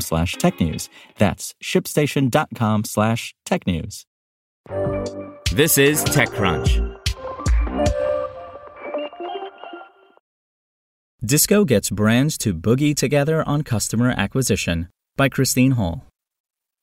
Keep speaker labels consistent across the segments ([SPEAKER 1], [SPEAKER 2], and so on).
[SPEAKER 1] slash technews. That's shipstation.com slash technews.
[SPEAKER 2] This is TechCrunch.
[SPEAKER 3] Disco gets brands to boogie together on customer acquisition by Christine Hall.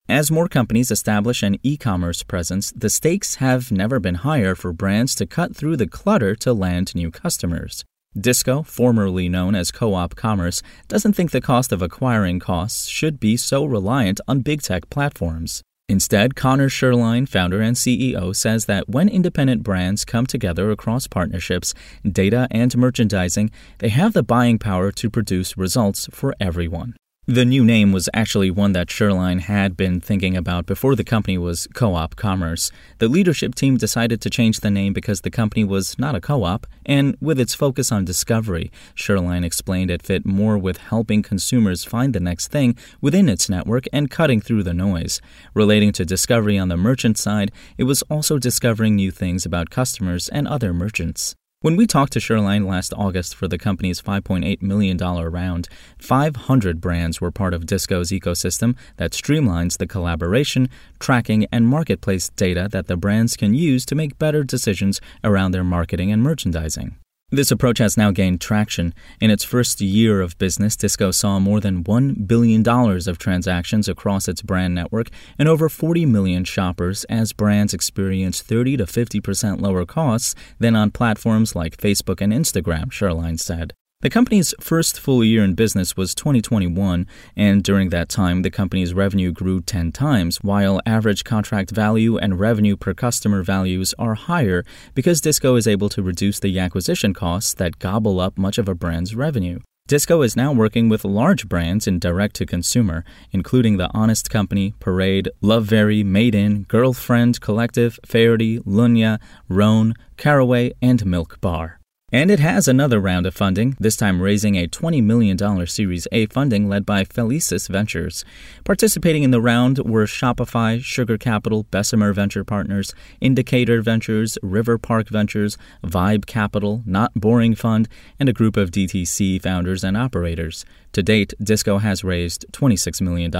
[SPEAKER 3] As more companies establish an e commerce presence, the stakes have never been higher for brands to cut through the clutter to land new customers. Disco, formerly known as Co op Commerce, doesn't think the cost of acquiring costs should be so reliant on big tech platforms. Instead, Connor Sherline, founder and CEO, says that when independent brands come together across partnerships, data, and merchandising, they have the buying power to produce results for everyone. The new name was actually one that Sherline had been thinking about before the company was Co op Commerce. The leadership team decided to change the name because the company was not a co op, and with its focus on discovery, Sherline explained it fit more with helping consumers find the next thing within its network and cutting through the noise. Relating to discovery on the merchant side, it was also discovering new things about customers and other merchants. When we talked to Sherline last August for the company's $5.8 million round, 500 brands were part of Disco's ecosystem that streamlines the collaboration, tracking, and marketplace data that the brands can use to make better decisions around their marketing and merchandising. This approach has now gained traction. In its first year of business, Disco saw more than $1 billion of transactions across its brand network and over 40 million shoppers as brands experience 30 to 50% lower costs than on platforms like Facebook and Instagram, Sherline said. The company's first full year in business was 2021, and during that time, the company's revenue grew 10 times, while average contract value and revenue per customer values are higher because Disco is able to reduce the acquisition costs that gobble up much of a brand's revenue. Disco is now working with large brands in direct to consumer, including The Honest Company, Parade, Lovevery, Made In, Girlfriend Collective, Faherty, Lunya, Roan, Caraway, and Milk Bar. And it has another round of funding, this time raising a $20 million Series A funding led by Felicis Ventures. Participating in the round were Shopify, Sugar Capital, Bessemer Venture Partners, Indicator Ventures, River Park Ventures, Vibe Capital, Not Boring Fund, and a group of DTC founders and operators. To date, Disco has raised $26 million.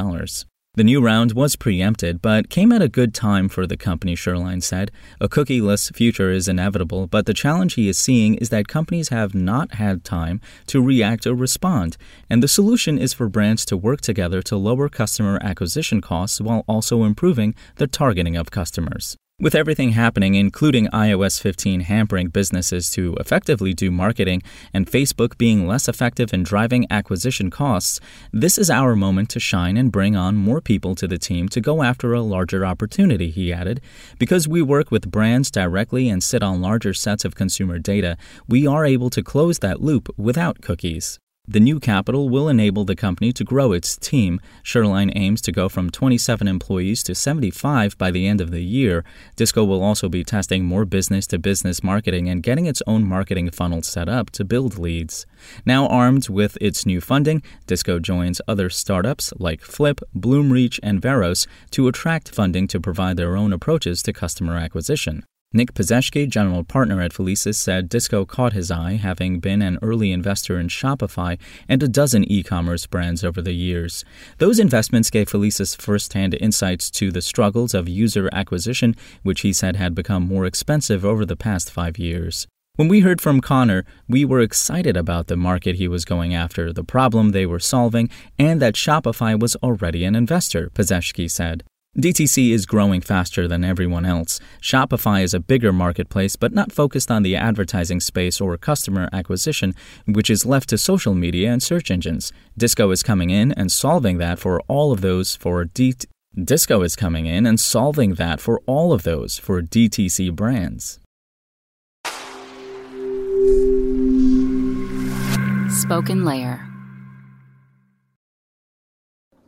[SPEAKER 3] The new round was preempted, but came at a good time for the company, Sherline said. A cookieless future is inevitable, but the challenge he is seeing is that companies have not had time to react or respond, and the solution is for brands to work together to lower customer acquisition costs while also improving the targeting of customers. With everything happening, including iOS 15 hampering businesses to effectively do marketing and Facebook being less effective in driving acquisition costs, this is our moment to shine and bring on more people to the team to go after a larger opportunity, he added. Because we work with brands directly and sit on larger sets of consumer data, we are able to close that loop without cookies. The new capital will enable the company to grow its team. Sherline aims to go from 27 employees to 75 by the end of the year. Disco will also be testing more business to business marketing and getting its own marketing funnel set up to build leads. Now armed with its new funding, Disco joins other startups like Flip, Bloomreach, and Varos to attract funding to provide their own approaches to customer acquisition. Nick Pezeshki, general partner at Felicis, said Disco caught his eye, having been an early investor in Shopify and a dozen e commerce brands over the years. Those investments gave Felicis first hand insights to the struggles of user acquisition, which he said had become more expensive over the past five years. When we heard from Connor, we were excited about the market he was going after, the problem they were solving, and that Shopify was already an investor, Pezeshki said. DTC is growing faster than everyone else. Shopify is a bigger marketplace, but not focused on the advertising space or customer acquisition, which is left to social media and search engines. Disco is coming in and solving that for all of those for D- Disco is coming in and solving that for all of those for DTC brands.
[SPEAKER 4] Spoken Layer.